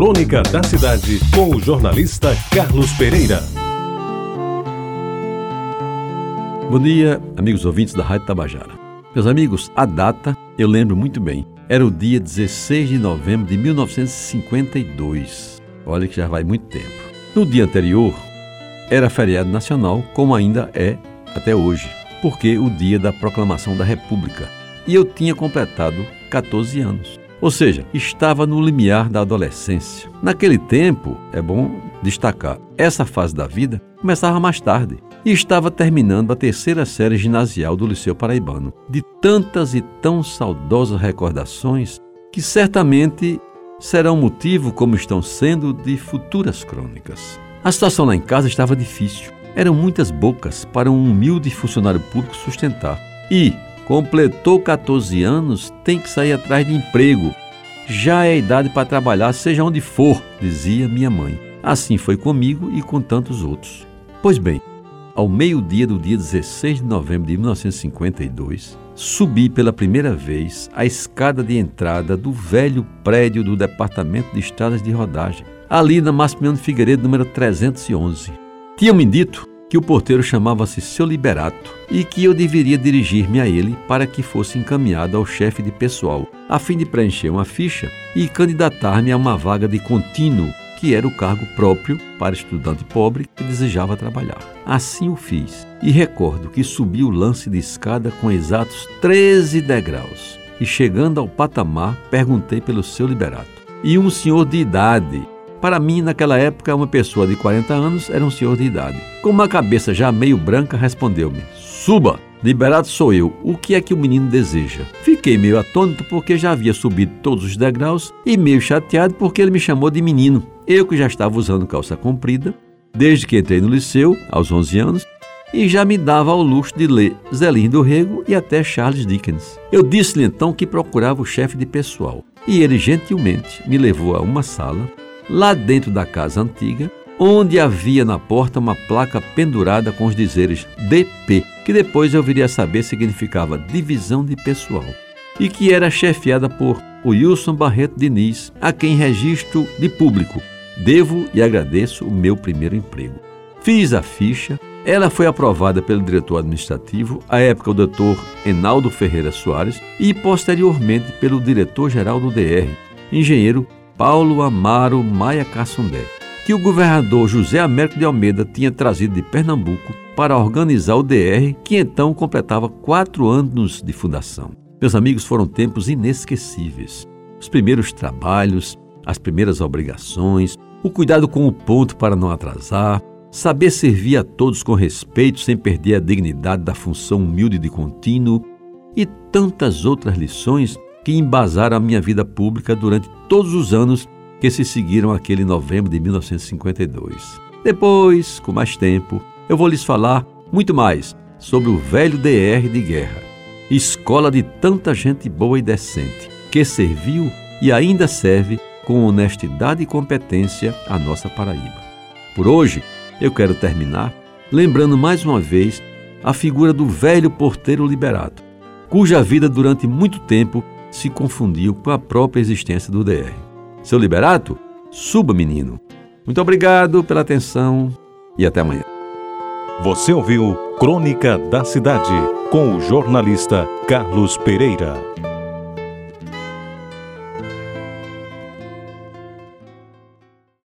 Crônica da Cidade, com o jornalista Carlos Pereira. Bom dia, amigos ouvintes da Rádio Tabajara. Meus amigos, a data eu lembro muito bem. Era o dia 16 de novembro de 1952. Olha que já vai muito tempo. No dia anterior, era feriado nacional, como ainda é até hoje, porque o dia da proclamação da República. E eu tinha completado 14 anos. Ou seja, estava no limiar da adolescência. Naquele tempo, é bom destacar, essa fase da vida começava mais tarde e estava terminando a terceira série ginasial do Liceu Paraibano. De tantas e tão saudosas recordações que certamente serão motivo, como estão sendo, de futuras crônicas. A situação lá em casa estava difícil. Eram muitas bocas para um humilde funcionário público sustentar. E, completou 14 anos, tem que sair atrás de emprego. Já é idade para trabalhar, seja onde for, dizia minha mãe. Assim foi comigo e com tantos outros. Pois bem, ao meio-dia do dia 16 de novembro de 1952, subi pela primeira vez a escada de entrada do velho prédio do Departamento de Estradas de Rodagem, ali na Massimiliano Figueiredo, número 311. Tinham-me dito que o porteiro chamava-se Seu Liberato e que eu deveria dirigir-me a ele para que fosse encaminhado ao chefe de pessoal, a fim de preencher uma ficha e candidatar-me a uma vaga de contínuo, que era o cargo próprio para estudante pobre que desejava trabalhar. Assim o fiz e recordo que subi o lance de escada com exatos 13 degraus e chegando ao patamar perguntei pelo Seu Liberato. E um senhor de idade para mim, naquela época, uma pessoa de 40 anos era um senhor de idade. Com uma cabeça já meio branca, respondeu-me: Suba! Liberado sou eu. O que é que o menino deseja? Fiquei meio atônito porque já havia subido todos os degraus e meio chateado porque ele me chamou de menino. Eu que já estava usando calça comprida desde que entrei no liceu, aos 11 anos, e já me dava ao luxo de ler Zelim do Rego e até Charles Dickens. Eu disse-lhe então que procurava o chefe de pessoal e ele gentilmente me levou a uma sala lá dentro da casa antiga, onde havia na porta uma placa pendurada com os dizeres DP, que depois eu viria a saber significava Divisão de Pessoal, e que era chefiada por Wilson Barreto Diniz, a quem registro de público. Devo e agradeço o meu primeiro emprego. Fiz a ficha, ela foi aprovada pelo diretor administrativo, à época o doutor Enaldo Ferreira Soares, e posteriormente pelo diretor-geral do DR, engenheiro Paulo Amaro Maia Cassundé, que o governador José Américo de Almeida tinha trazido de Pernambuco para organizar o DR, que então completava quatro anos de fundação. Meus amigos, foram tempos inesquecíveis. Os primeiros trabalhos, as primeiras obrigações, o cuidado com o ponto para não atrasar, saber servir a todos com respeito sem perder a dignidade da função humilde de contínuo e tantas outras lições que embasaram a minha vida pública durante todos os anos que se seguiram aquele novembro de 1952. Depois, com mais tempo, eu vou lhes falar muito mais sobre o velho DR de guerra, escola de tanta gente boa e decente, que serviu e ainda serve com honestidade e competência a nossa Paraíba. Por hoje, eu quero terminar lembrando mais uma vez a figura do velho porteiro liberado, cuja vida durante muito tempo se confundiu com a própria existência do DR. Seu Liberato, suba, menino. Muito obrigado pela atenção e até amanhã. Você ouviu Crônica da Cidade com o jornalista Carlos Pereira.